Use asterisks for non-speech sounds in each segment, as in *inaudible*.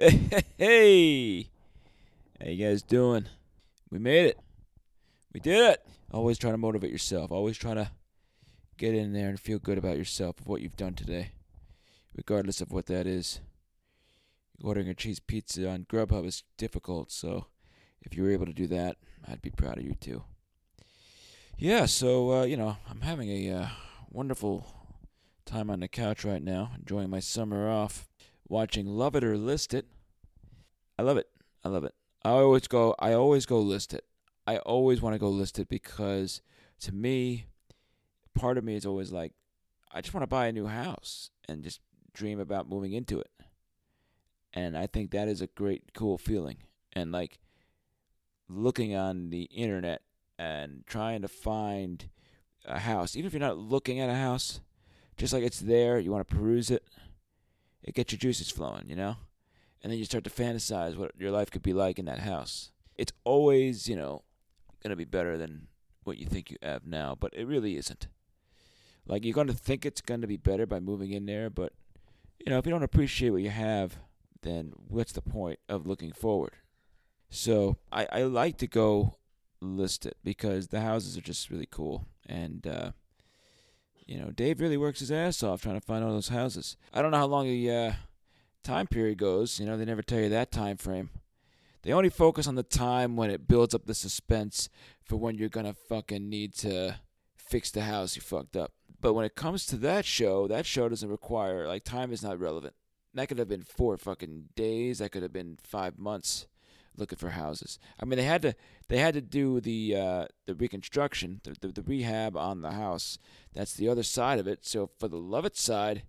Hey, *laughs* hey, how you guys doing? We made it. We did it. Always trying to motivate yourself. Always trying to get in there and feel good about yourself of what you've done today, regardless of what that is. Ordering a cheese pizza on Grubhub is difficult, so if you were able to do that, I'd be proud of you too. Yeah, so uh, you know, I'm having a uh, wonderful time on the couch right now, enjoying my summer off watching Love It or List It. I love it. I love it. I always go I always go list it. I always want to go list it because to me part of me is always like I just want to buy a new house and just dream about moving into it. And I think that is a great cool feeling. And like looking on the internet and trying to find a house, even if you're not looking at a house, just like it's there, you want to peruse it it gets your juices flowing, you know? And then you start to fantasize what your life could be like in that house. It's always, you know, going to be better than what you think you have now, but it really isn't. Like, you're going to think it's going to be better by moving in there, but, you know, if you don't appreciate what you have, then what's the point of looking forward? So, I, I like to go list it because the houses are just really cool. And, uh, you know, Dave really works his ass off trying to find all those houses. I don't know how long the uh, time period goes. You know, they never tell you that time frame. They only focus on the time when it builds up the suspense for when you're gonna fucking need to fix the house you fucked up. But when it comes to that show, that show doesn't require like time is not relevant. That could have been four fucking days. That could have been five months looking for houses. I mean, they had to they had to do the uh, the reconstruction, the, the, the rehab on the house. That's the other side of it. So for the Love It side,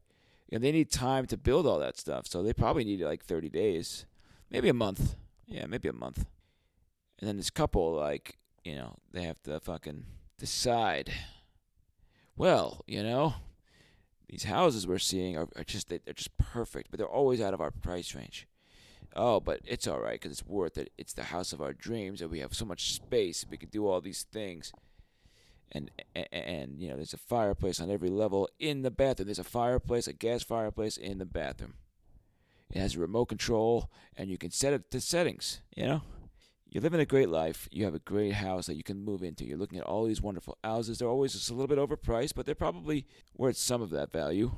you know, they need time to build all that stuff. So they probably need like 30 days, maybe a month. Yeah, maybe a month. And then this couple, like, you know, they have to fucking decide. Well, you know, these houses we're seeing are, are just they're just perfect, but they're always out of our price range oh, but it's all right because it's worth it. It's the house of our dreams, and we have so much space. We can do all these things. And, and, and you know, there's a fireplace on every level in the bathroom. There's a fireplace, a gas fireplace in the bathroom. It has a remote control, and you can set it to settings. You know, you're living a great life. You have a great house that you can move into. You're looking at all these wonderful houses. They're always just a little bit overpriced, but they're probably worth some of that value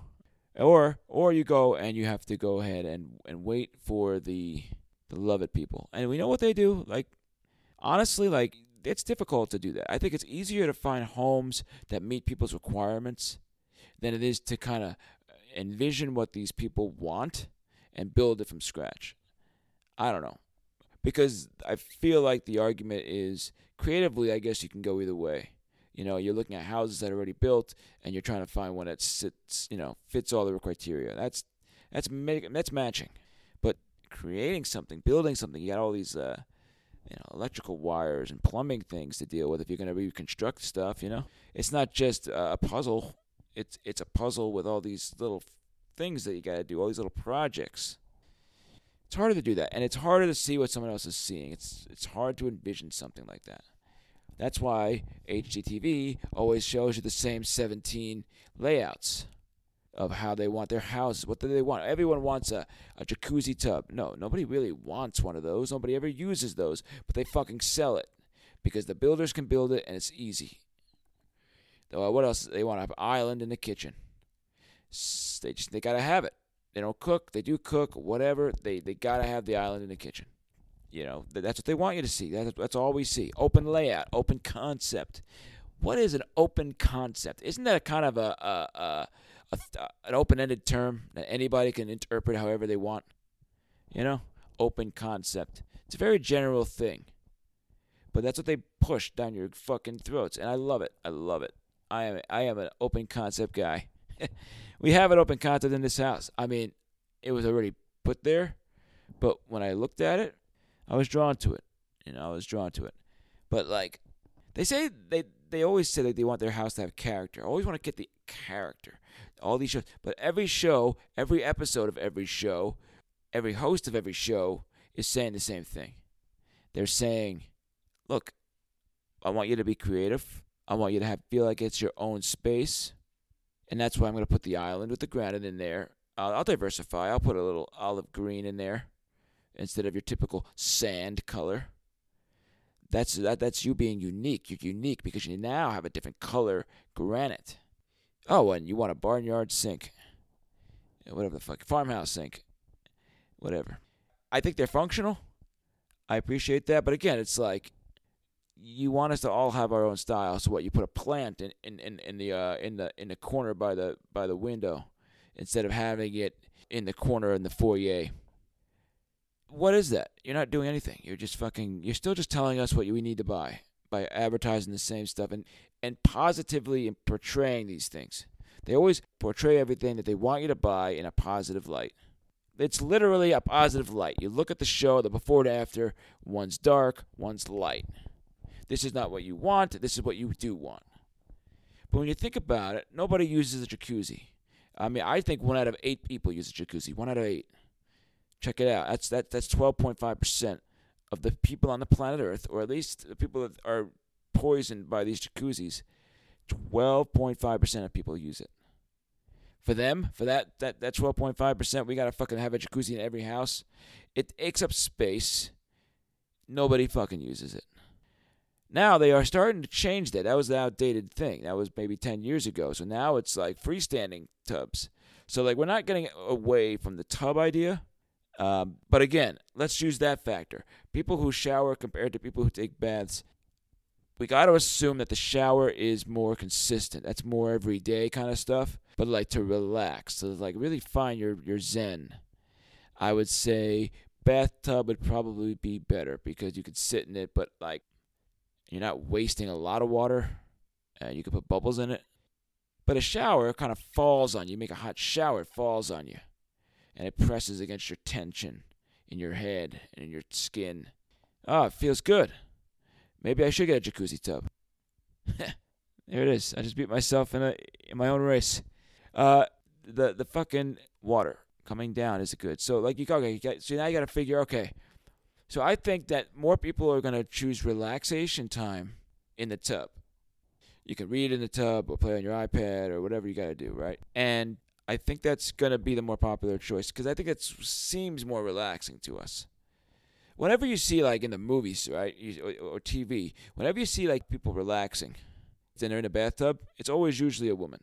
or or you go and you have to go ahead and and wait for the the love it people. And we know what they do. Like honestly like it's difficult to do that. I think it's easier to find homes that meet people's requirements than it is to kind of envision what these people want and build it from scratch. I don't know. Because i feel like the argument is creatively i guess you can go either way you know, you're looking at houses that are already built, and you're trying to find one that sits, you know, fits all the criteria. That's that's make, that's matching. But creating something, building something, you got all these, uh, you know, electrical wires and plumbing things to deal with. If you're going to reconstruct stuff, you know, it's not just a puzzle. It's it's a puzzle with all these little things that you got to do, all these little projects. It's harder to do that, and it's harder to see what someone else is seeing. It's it's hard to envision something like that. That's why HGTV always shows you the same 17 layouts of how they want their houses. What do they want? Everyone wants a, a jacuzzi tub. No, nobody really wants one of those. Nobody ever uses those, but they fucking sell it because the builders can build it and it's easy. What else? They want to an island in the kitchen. They just they gotta have it. They don't cook. They do cook. Whatever. They they gotta have the island in the kitchen. You know, that's what they want you to see. That's, all we see. Open layout, open concept. What is an open concept? Isn't that a kind of a, a, a, a uh, an open-ended term that anybody can interpret however they want? You know, open concept. It's a very general thing, but that's what they push down your fucking throats, and I love it. I love it. I am I am an open concept guy. *laughs* we have an open concept in this house. I mean, it was already put there, but when I looked at it, I was drawn to it. You know, I was drawn to it. But like they say they they always say that they want their house to have character. I always want to get the character. All these shows, but every show, every episode of every show, every host of every show is saying the same thing. They're saying, "Look, I want you to be creative. I want you to have feel like it's your own space, and that's why I'm going to put the island with the granite in there. I'll, I'll diversify. I'll put a little olive green in there instead of your typical sand color. That's that, that's you being unique. You're unique because you now have a different color granite. Oh, and you want a barnyard sink. Whatever the fuck. Farmhouse sink. Whatever. I think they're functional. I appreciate that. But again, it's like you want us to all have our own style. So what you put a plant in, in, in, in the uh, in the in the corner by the by the window instead of having it in the corner in the foyer what is that? You're not doing anything. You're just fucking. You're still just telling us what we need to buy by advertising the same stuff and and positively portraying these things. They always portray everything that they want you to buy in a positive light. It's literally a positive light. You look at the show, the before and after. One's dark, one's light. This is not what you want. This is what you do want. But when you think about it, nobody uses a jacuzzi. I mean, I think one out of eight people use a jacuzzi. One out of eight. Check it out. That's that. That's 12.5 percent of the people on the planet Earth, or at least the people that are poisoned by these jacuzzis. 12.5 percent of people use it. For them, for that that that 12.5 percent, we gotta fucking have a jacuzzi in every house. It takes up space. Nobody fucking uses it. Now they are starting to change that. That was an outdated thing. That was maybe 10 years ago. So now it's like freestanding tubs. So like we're not getting away from the tub idea um, but again, let's use that factor. People who shower compared to people who take baths, we got to assume that the shower is more consistent. That's more everyday kind of stuff. But like to relax, to like really find your your zen, I would say bathtub would probably be better because you could sit in it, but like you're not wasting a lot of water. And you could put bubbles in it. But a shower kind of falls on you. you make a hot shower, it falls on you and it presses against your tension in your head and in your skin. Oh, it feels good. Maybe I should get a jacuzzi tub. *laughs* there it is. I just beat myself in a in my own race. Uh, the the fucking water coming down is good. So like you okay, you got, so now you got to figure okay. So I think that more people are gonna choose relaxation time in the tub. You can read in the tub or play on your iPad or whatever you got to do, right? And I think that's going to be the more popular choice because I think it seems more relaxing to us. Whenever you see, like in the movies, right, or, or TV, whenever you see like people relaxing, then they're in a bathtub, it's always usually a woman.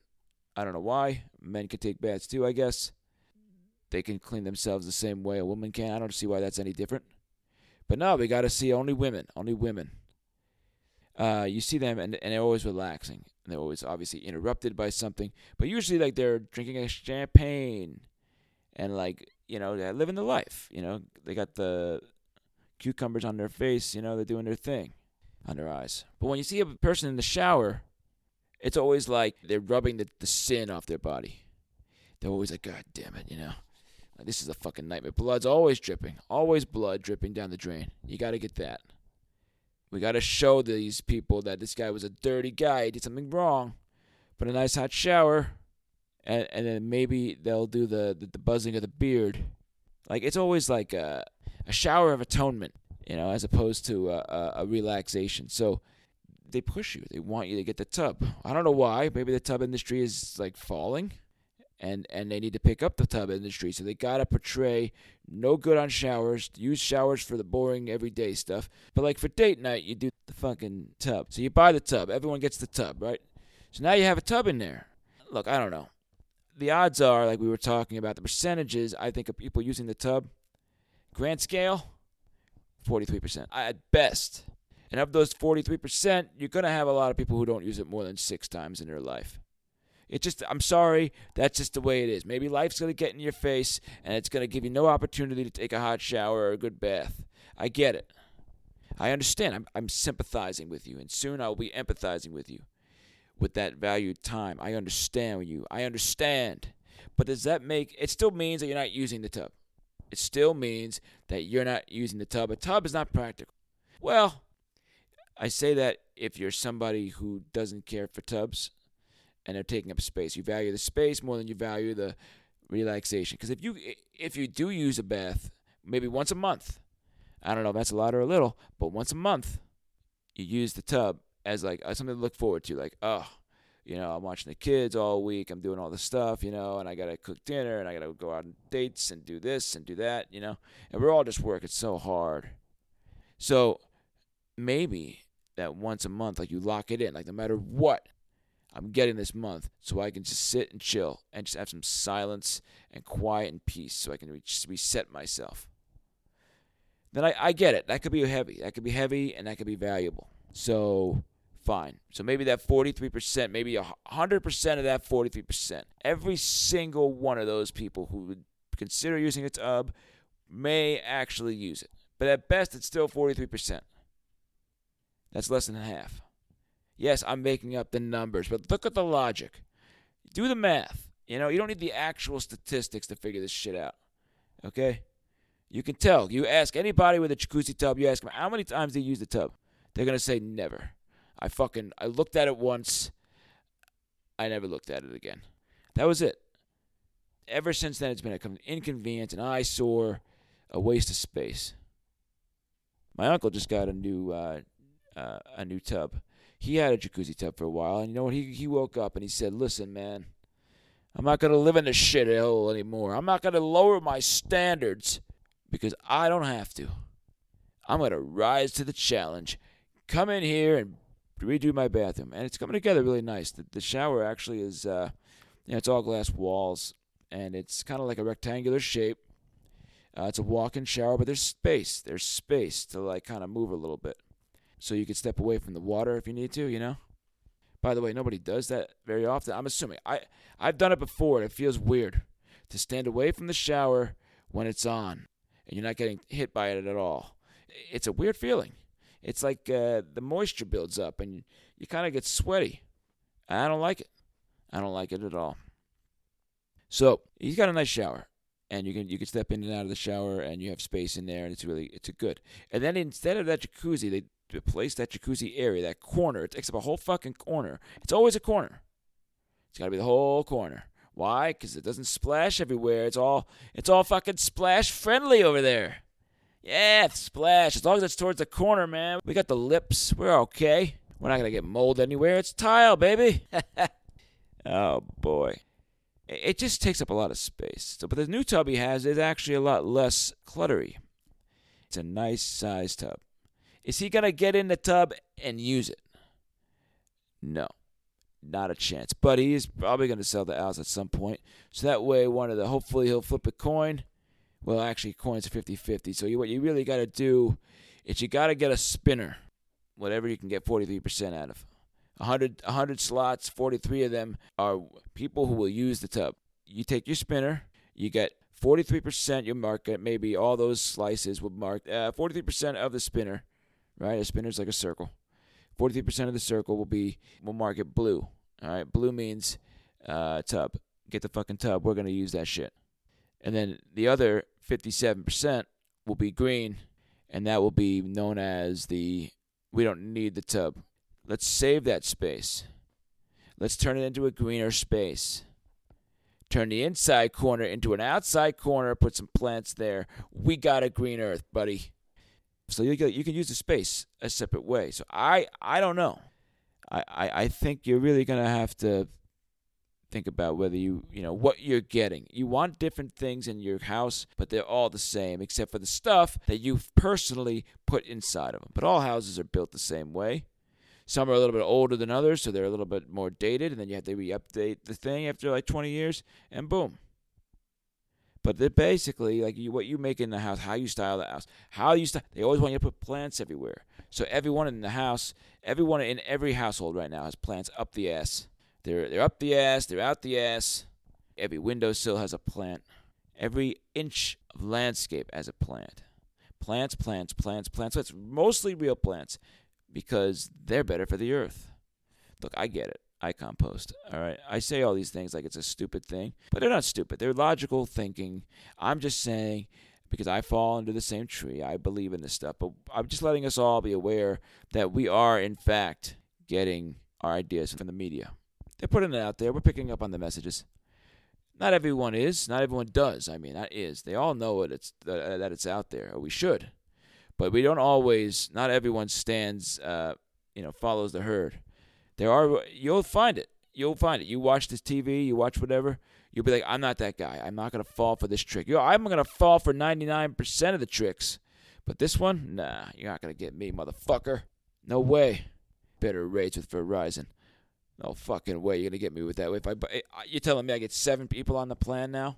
I don't know why. Men can take baths too, I guess. They can clean themselves the same way a woman can. I don't see why that's any different. But no, we got to see only women, only women. Uh, you see them and, and they're always relaxing And they're always obviously interrupted by something, but usually like they're drinking a champagne and like you know they're living the life. You know they got the cucumbers on their face. You know they're doing their thing on their eyes. But when you see a person in the shower, it's always like they're rubbing the, the sin off their body. They're always like, God damn it, you know. Like, this is a fucking nightmare. Blood's always dripping. Always blood dripping down the drain. You got to get that. We got to show these people that this guy was a dirty guy, he did something wrong. But a nice hot shower, and and then maybe they'll do the the, the buzzing of the beard. Like it's always like a a shower of atonement, you know, as opposed to a, a relaxation. So they push you. They want you to get the tub. I don't know why. Maybe the tub industry is like falling and and they need to pick up the tub industry. So they gotta portray no good on showers. Use showers for the boring everyday stuff. But like for date night, you do the fucking tub. So you buy the tub. Everyone gets the tub, right? So now you have a tub in there. Look, I don't know. The odds are, like we were talking about, the percentages. I think of people using the tub, grand scale, forty-three percent at best. And of those forty-three percent, you're gonna have a lot of people who don't use it more than six times in their life. It just, I'm sorry, that's just the way it is. Maybe life's going to get in your face and it's going to give you no opportunity to take a hot shower or a good bath. I get it. I understand. I'm, I'm sympathizing with you, and soon I will be empathizing with you with that valued time. I understand you. I understand. But does that make it still means that you're not using the tub? It still means that you're not using the tub. A tub is not practical. Well, I say that if you're somebody who doesn't care for tubs, and they're taking up space. You value the space more than you value the relaxation. Because if you if you do use a bath, maybe once a month, I don't know if that's a lot or a little, but once a month, you use the tub as like something to look forward to. Like, oh, You know, I'm watching the kids all week. I'm doing all this stuff, you know, and I got to cook dinner and I got to go out on dates and do this and do that, you know. And we're all just working so hard. So maybe that once a month, like you lock it in, like no matter what I'm getting this month, so I can just sit and chill and just have some silence and quiet and peace so I can just reset myself. Then I, I get it. That could be heavy. That could be heavy and that could be valuable. So fine. So maybe that 43%, maybe 100% of that 43%, every single one of those people who would consider using a tub may actually use it. But at best, it's still 43%. That's less than half. Yes, I'm making up the numbers, but look at the logic. Do the math. You know, you don't need the actual statistics to figure this shit out. Okay? You can tell. You ask anybody with a jacuzzi tub, you ask them how many times they use the tub. They're gonna say never. I fucking I looked at it once. I never looked at it again. That was it. Ever since then, it's been an inconvenience, an eyesore, a waste of space. My uncle just got a new uh, uh, a new tub. He had a jacuzzi tub for a while, and you know what? He he woke up and he said, "Listen, man, I'm not gonna live in this shithole anymore. I'm not gonna lower my standards because I don't have to. I'm gonna rise to the challenge. Come in here and redo my bathroom, and it's coming together really nice. The, the shower actually is, uh, you know, it's all glass walls, and it's kind of like a rectangular shape. Uh, it's a walk-in shower, but there's space. There's space to like kind of move a little bit, so you can step away from the water if you need to. You know. By the way, nobody does that very often. I'm assuming I I've done it before. It feels weird to stand away from the shower when it's on, and you're not getting hit by it at all. It's a weird feeling it's like uh, the moisture builds up and you, you kind of get sweaty. I don't like it. I don't like it at all. So he's got a nice shower, and you can you can step in and out of the shower, and you have space in there, and it's really it's a good. And then instead of that jacuzzi, they replace that jacuzzi area, that corner. It takes up a whole fucking corner. It's always a corner. It's got to be the whole corner. Why? Because it doesn't splash everywhere. It's all it's all fucking splash friendly over there. Yeah, splash. As long as it's towards the corner, man. We got the lips. We're okay. We're not to get mold anywhere. It's tile, baby. *laughs* oh, boy. It just takes up a lot of space. So, but the new tub he has is actually a lot less cluttery. It's a nice size tub. Is he going to get in the tub and use it? No, not a chance. But he's probably going to sell the house at some point. So that way, one of the hopefully he'll flip a coin well, actually, coins are 50 50. So you, what you really got to do is you got to get a spinner, whatever you can get 43% out of. 100, 100 slots, 43 of them are people who will use the tub. You take your spinner, you get 43%, you mark it, maybe all those slices will mark uh, 43% of the spinner, right? A spinner's like a circle. 43% of the circle will be, we'll mark it blue. All right, blue means uh, tub. Get the fucking tub. We're going to use that shit. And then the other 57% will be green, and that will be known as the we don't need the tub. Let's save that space. Let's turn it into a greener space. Turn the inside corner into an outside corner, put some plants there. We got a green earth, buddy. So you you can use the space a separate way. So I I don't know. I, I, I think you're really gonna have to think about whether you you know what you're getting you want different things in your house but they're all the same except for the stuff that you've personally put inside of them but all houses are built the same way some are a little bit older than others so they're a little bit more dated and then you have to re-update the thing after like 20 years and boom but they're basically like you, what you make in the house, how you style the house, how you style. They always want you to put plants everywhere. So everyone in the house, everyone in every household right now has plants up the ass. They're they're up the ass, they're out the ass. Every windowsill has a plant. Every inch of landscape has a plant. Plants, plants, plants, plants. It's mostly real plants because they're better for the earth. Look, I get it. I compost. All right. I say all these things like it's a stupid thing, but they're not stupid. They're logical thinking. I'm just saying because I fall under the same tree. I believe in this stuff, but I'm just letting us all be aware that we are, in fact, getting our ideas from the media. They're putting it out there. We're picking up on the messages. Not everyone is. Not everyone does. I mean, that is. They all know it. It's uh, that it's out there, or we should. But we don't always. Not everyone stands. Uh, you know, follows the herd. There are. You'll find it. you'll find it. You watch this TV, you watch whatever, you'll be like, I'm not that guy. I'm not gonna fall for this trick. Yo, I'm gonna fall for 99% of the tricks, but this one, nah, you're not gonna get me, motherfucker. No way. Better rates with Verizon. No fucking way you're gonna get me with that. If I, eh, you're telling me I get seven people on the plan now,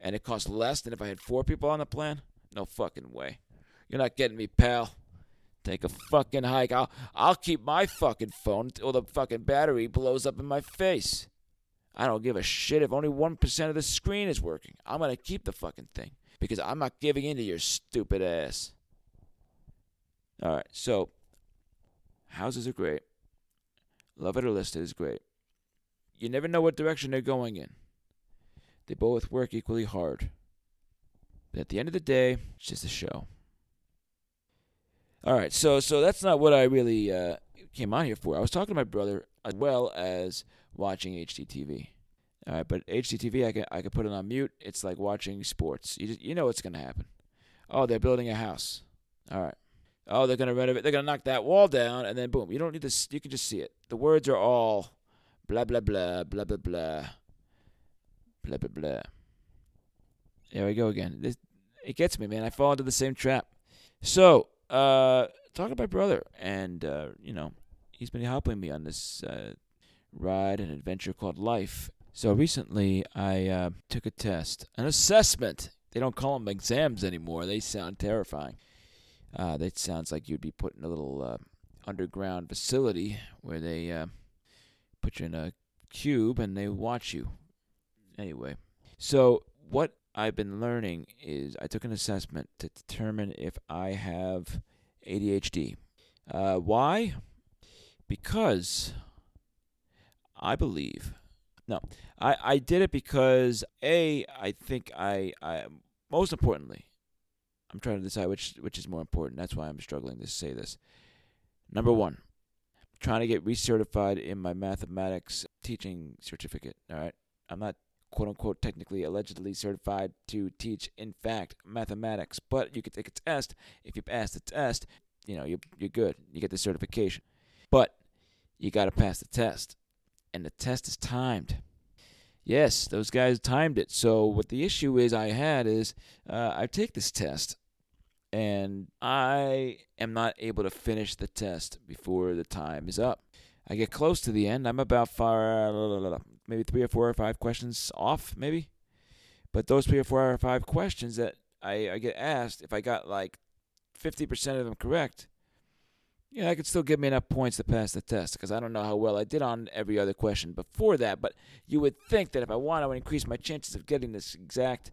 and it costs less than if I had four people on the plan? No fucking way. You're not getting me, pal. Take a fucking hike. I'll I'll keep my fucking phone until the fucking battery blows up in my face. I don't give a shit if only one percent of the screen is working. I'm gonna keep the fucking thing because I'm not giving in to your stupid ass. All right, so houses are great. Love it or list it is great. You never know what direction they're going in. They both work equally hard. But at the end of the day, it's just a show. All right, so so that's not what I really uh, came on here for. I was talking to my brother as well as watching HGTV. All right, but HGTV, I can I can put it on mute. It's like watching sports. You just, you know what's gonna happen. Oh, they're building a house. All right. Oh, they're gonna renovate. They're gonna knock that wall down, and then boom. You don't need to. You can just see it. The words are all blah blah blah blah blah blah blah blah blah. There we go again. This, it gets me, man. I fall into the same trap. So uh, talk my brother, and uh, you know, he's been helping me on this uh, ride and adventure called life. So recently, I uh, took a test, an assessment. They don't call them exams anymore. They sound terrifying. Uh, that sounds like you'd be put in a little uh, underground facility where they uh, put you in a cube and they watch you. Anyway, so what I've been learning is I took an assessment to determine if I have ADHD. Uh, why? Because I believe. No, I, I did it because A, I think I, I most importantly, I'm trying to decide which which is more important. That's why I'm struggling to say this. Number one, trying to get recertified in my mathematics teaching certificate. All right, I'm not quote unquote technically allegedly certified to teach in fact mathematics. But you can take a test. If you pass the test you know you're, you're good. You get the certification. But you got to pass the test. And the test is timed. Yes those guys timed it. So what the issue is i had is uh, i take this test and i am not able to finish the test before the time is up I get close to the end. I'm about far, maybe three or four or five questions off, maybe. But those three or four or five questions that I, I get asked, if I got like 50% of them correct, yeah, I could still give me enough points to pass the test because I don't know how well I did on every other question before that. But you would think that if I want to increase my chances of getting this exact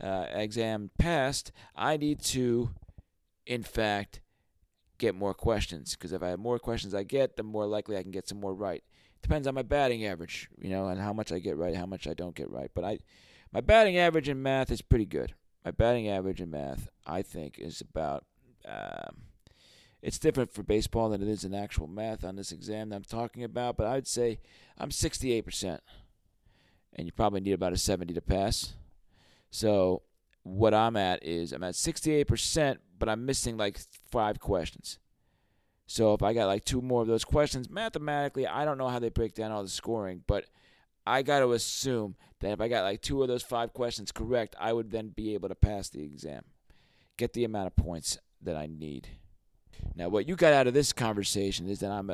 uh, exam passed, I need to, in fact, get more questions because if I have more questions I get, the more likely I can get some more right. Depends on my batting average, you know, and how much I get right, how much I don't get right. But I, my batting average in math is pretty good. My batting average in math, I think, is about. Um, it's different for baseball than it is in actual math on this exam that I'm talking about, but I'd say I'm 68%. And you probably need about a 70 to pass. So what I'm at is I'm at 68%, but I'm missing like five questions. So if I got like two more of those questions, mathematically, I don't know how they break down all the scoring, but I got to assume that if I got like two of those five questions correct, I would then be able to pass the exam, get the amount of points that I need. Now, what you got out of this conversation is that I'm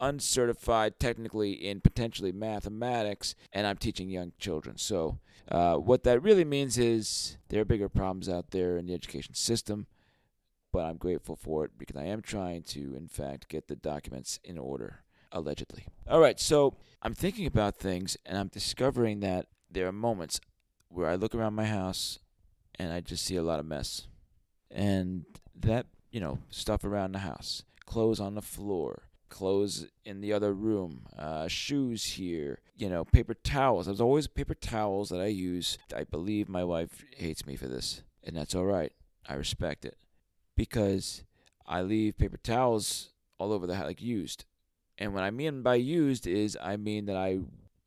uncertified technically in potentially mathematics, and I'm teaching young children. So, uh, what that really means is there are bigger problems out there in the education system, but I'm grateful for it because I am trying to, in fact, get the documents in order, allegedly. All right, so I'm thinking about things, and I'm discovering that there are moments where I look around my house and I just see a lot of mess. And that, you know, stuff around the house, clothes on the floor, clothes in the other room, uh, shoes here, you know, paper towels. There's always paper towels that I use. I believe my wife hates me for this, and that's all right. I respect it because I leave paper towels all over the house, like used. And what I mean by used is I mean that I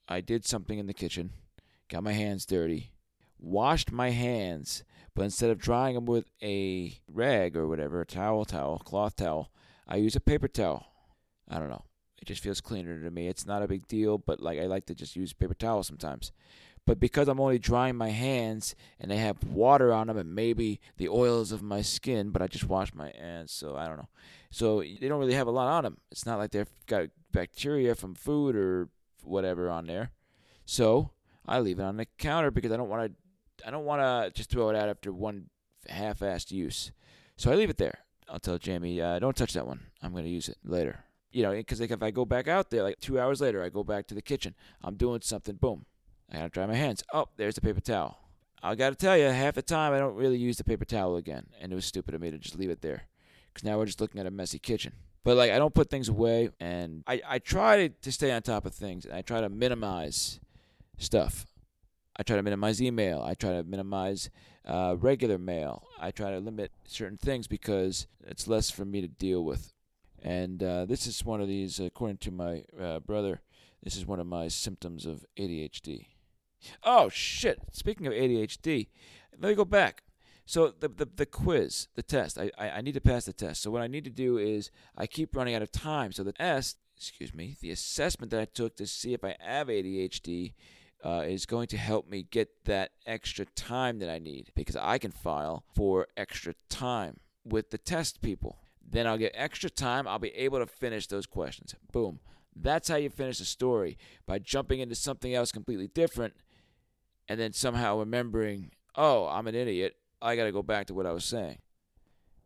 I did something in the kitchen, got my hands dirty, washed my hands, but instead of drying them with a rag or whatever, a towel, towel, cloth towel, I use a paper towel I don't know. It just feels cleaner to me. It's not a big deal, but like I like to just use paper towel sometimes. But because I'm only drying my hands and they have water on them and maybe the oils of my skin, but I just wash my hands, so I don't know. So they don't really have a lot on them. It's not like they've got bacteria from food or whatever on there. So I leave it on the counter because I don't want to. I don't want to just throw it out after one half-assed use. So I leave it there. I'll tell Jamie, uh, don't touch that one. I'm going to use it later. You know, because like if I go back out there, like two hours later, I go back to the kitchen. I'm doing something. Boom. I gotta dry my hands. Oh, there's the paper towel. I gotta tell you, half the time I don't really use the paper towel again, and it was stupid of me to just leave it there, because now we're just looking at a messy kitchen. But like, I don't put things away, and I I try to stay on top of things, and I try to minimize stuff. I try to minimize email. I try to minimize uh, regular mail. I try to limit certain things because it's less for me to deal with. And uh, this is one of these, according to my uh, brother, this is one of my symptoms of ADHD. Oh shit! Speaking of ADHD, let me go back. So the the, the quiz, the test, I, I I need to pass the test. So what I need to do is I keep running out of time. So the test, excuse me, the assessment that I took to see if I have ADHD uh, is going to help me get that extra time that I need because I can file for extra time with the test people. Then I'll get extra time. I'll be able to finish those questions. Boom. That's how you finish a story by jumping into something else completely different and then somehow remembering, oh, I'm an idiot. I got to go back to what I was saying.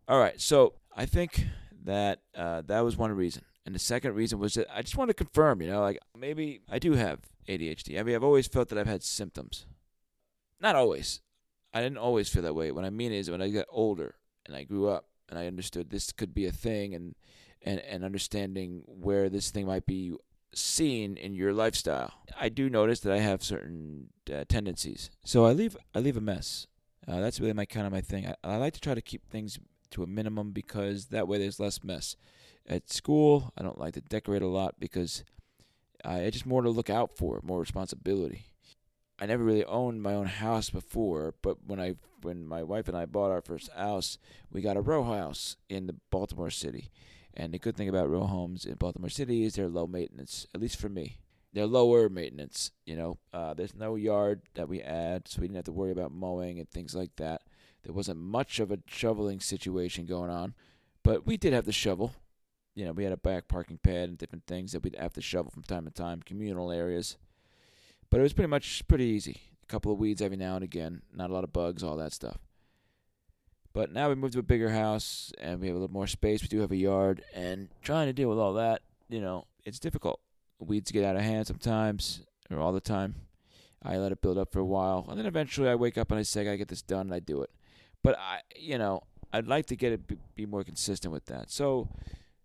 All right. So I think that uh, that was one reason. And the second reason was that I just want to confirm, you know, like maybe I do have ADHD. I mean, I've always felt that I've had symptoms. Not always. I didn't always feel that way. What I mean is when I got older and I grew up and I understood this could be a thing and and, and understanding where this thing might be seen in your lifestyle. I do notice that I have certain uh, tendencies. So I leave I leave a mess. Uh, that's really my kind of my thing. I, I like to try to keep things to a minimum because that way there's less mess. At school, I don't like to decorate a lot because I just more to look out for, more responsibility. I never really owned my own house before, but when I when my wife and I bought our first house, we got a row house in the Baltimore City. And the good thing about row homes in Baltimore City is they're low maintenance, at least for me. They're lower maintenance, you know. Uh, there's no yard that we add, so we didn't have to worry about mowing and things like that. There wasn't much of a shoveling situation going on, but we did have the shovel you know, we had a back parking pad and different things that we'd have to shovel from time to time, communal areas. But it was pretty much pretty easy. A couple of weeds every now and again, not a lot of bugs, all that stuff. But now we moved to a bigger house and we have a little more space. We do have a yard, and trying to deal with all that, you know, it's difficult. Weeds get out of hand sometimes, or all the time. I let it build up for a while, and then eventually I wake up and I say, I gotta get this done, and I do it. But I, you know, I'd like to get it be more consistent with that. So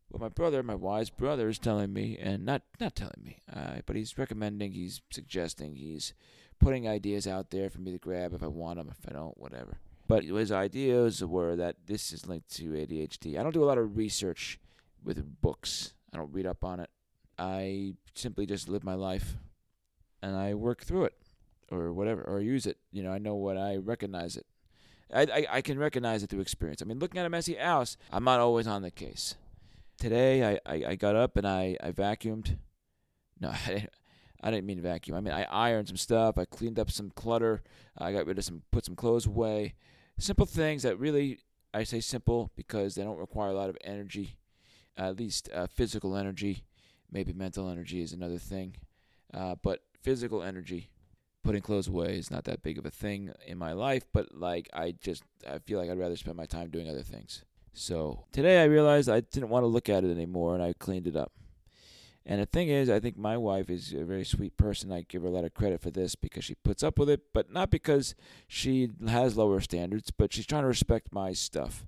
what my brother, my wise brother, is telling me, and not not telling me, uh, but he's recommending, he's suggesting, he's putting ideas out there for me to grab if I want them, if I don't, whatever. But his ideas were that this is linked to ADHD. I don't do a lot of research with books. I don't read up on it. I simply just live my life, and I work through it, or whatever, or use it. You know, I know what I recognize it. I, I, I can recognize it through experience. I mean, looking at a messy house, I'm not always on the case today I, I, I got up and I, I vacuumed. No, *laughs* I didn't, I didn't mean vacuum. I mean I ironed some stuff. I cleaned up some clutter. I got rid of some, put some clothes away. Simple things that really I say simple because they don't require a lot of energy, at least uh, physical energy. Maybe mental energy is another thing, uh, but physical energy. Putting clothes away is not that big of a thing in my life, but like I just I feel like I'd rather spend my time doing other things. So today I realized I didn't want to look at it anymore and I cleaned it up. And the thing is, I think my wife is a very sweet person. I give her a lot of credit for this because she puts up with it, but not because she has lower standards, but she's trying to respect my stuff.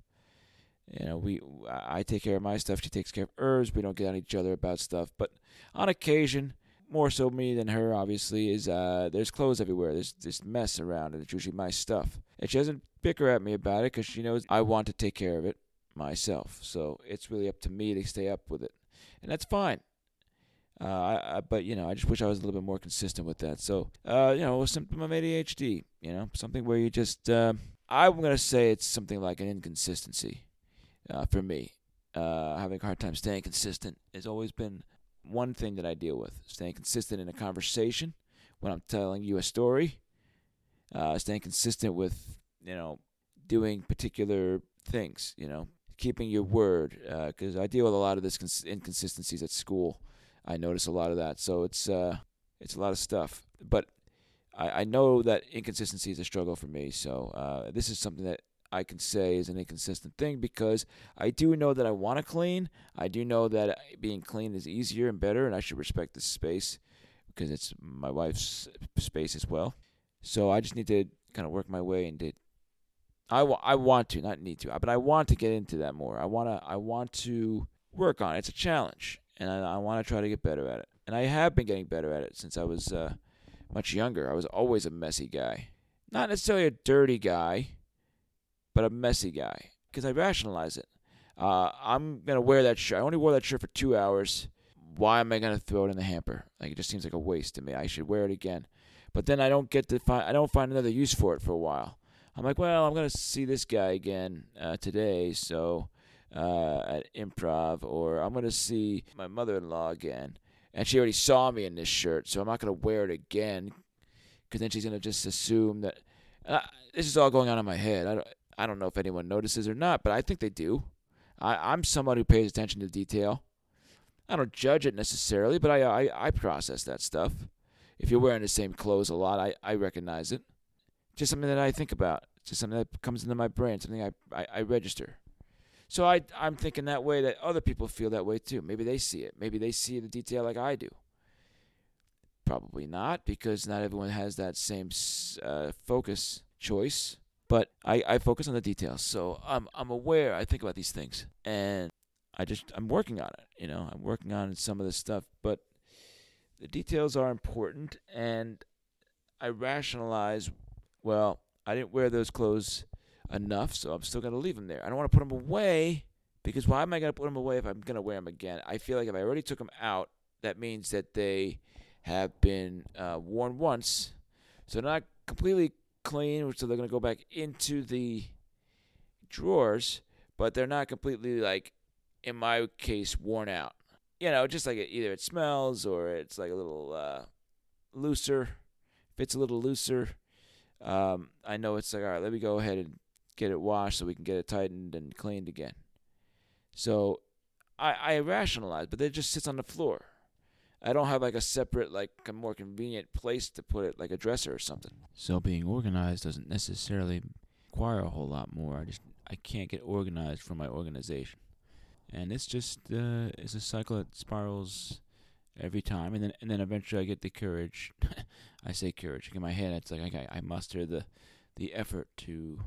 You know, we I take care of my stuff, she takes care of hers. We don't get on each other about stuff, but on occasion, more so me than her, obviously, is uh, there's clothes everywhere. There's this mess around, and it's usually my stuff. And she doesn't bicker at me about it because she knows I want to take care of it myself. So it's really up to me to stay up with it, and that's fine. Uh, I, I, but you know, I just wish I was a little bit more consistent with that. So, uh, you know, a symptom of ADHD. You know, something where you just, uh, I'm gonna say it's something like an inconsistency uh, for me. Uh, having a hard time staying consistent has always been one thing that I deal with: staying consistent in a conversation when I'm telling you a story, uh, staying consistent with you know doing particular things, you know, keeping your word. Because I deal with a lot of this cons- inconsistencies at school. I notice a lot of that, so it's uh, it's a lot of stuff. But I, I know that inconsistency is a struggle for me. So uh, this is something that I can say is an inconsistent thing because I do know that I want to clean. I do know that being clean is easier and better, and I should respect this space because it's my wife's space as well. So I just need to kind of work my way into. I, w- I want to, not need to, but I want to get into that more. I want to I want to work on it. It's a challenge, and I, I want to try to get better at it. And I have been getting better at it since I was uh, much younger. I was always a messy guy, not necessarily a dirty guy, but a messy guy because I rationalize it. Uh, I'm gonna wear that shirt. I only wore that shirt for two hours. Why am I gonna throw it in the hamper? Like it just seems like a waste to me. I should wear it again. But then I don't get to find. I don't find another use for it for a while. I'm like, well, I'm gonna see this guy again uh, today, so uh, at improv, or I'm gonna see my mother-in-law again, and she already saw me in this shirt, so I'm not gonna wear it again, because then she's gonna just assume that. Uh, this is all going on in my head. I don't. I don't know if anyone notices or not, but I think they do. I, I'm someone who pays attention to detail. I don't judge it necessarily, but I, I, I process that stuff. If you're wearing the same clothes a lot, I, I recognize it. Just something that I think about. Just something that comes into my brain, something I, I, I register. So I, I'm thinking that way that other people feel that way too. Maybe they see it. Maybe they see the detail like I do. Probably not, because not everyone has that same uh, focus choice. But I, I focus on the details. So I'm, I'm aware. I think about these things. And I just, I'm working on it. You know, I'm working on some of this stuff. But the details are important. And I rationalize, well, I didn't wear those clothes enough, so I'm still going to leave them there. I don't want to put them away because why am I going to put them away if I'm going to wear them again? I feel like if I already took them out, that means that they have been uh, worn once, so they're not completely clean, so they're going to go back into the drawers, but they're not completely like, in my case, worn out. You know, just like it, either it smells or it's like a little uh, looser. If it's a little looser, um, I know it's like, all right, let me go ahead and get it washed so we can get it tightened and cleaned again. So I, I rationalize, but it just sits on the floor. I don't have like a separate, like a more convenient place to put it, like a dresser or something. So being organized doesn't necessarily require a whole lot more. I just I can't get organized from my organization, and it's just uh, it's a cycle that spirals every time, and then and then eventually I get the courage. *laughs* I say courage. In my head, it's like I I muster the the effort to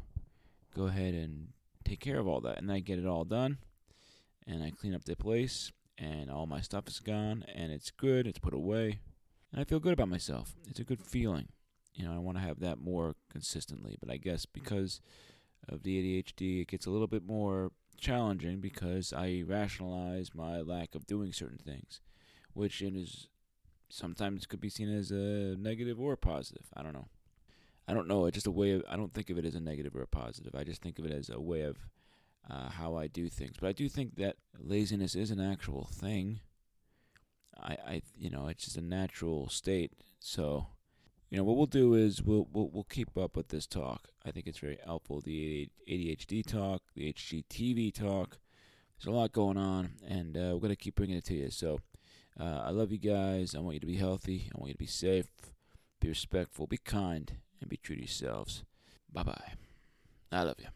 go ahead and take care of all that. And I get it all done, and I clean up the place, and all my stuff is gone, and it's good. It's put away, and I feel good about myself. It's a good feeling. You know, I want to have that more consistently, but I guess because of the ADHD, it gets a little bit more challenging because I rationalize my lack of doing certain things, which is sometimes could be seen as a negative or a positive. I don't know. I don't know. It's just a way of. I don't think of it as a negative or a positive. I just think of it as a way of uh, how I do things. But I do think that laziness is an actual thing. I, I, you know, it's just a natural state. So, you know, what we'll do is we'll we'll we'll keep up with this talk. I think it's very helpful. The ADHD talk, the HGTV talk. There's a lot going on, and uh, we're gonna keep bringing it to you. So, uh, I love you guys. I want you to be healthy. I want you to be safe. Be respectful. Be kind and be true to yourselves. Bye bye. I love you.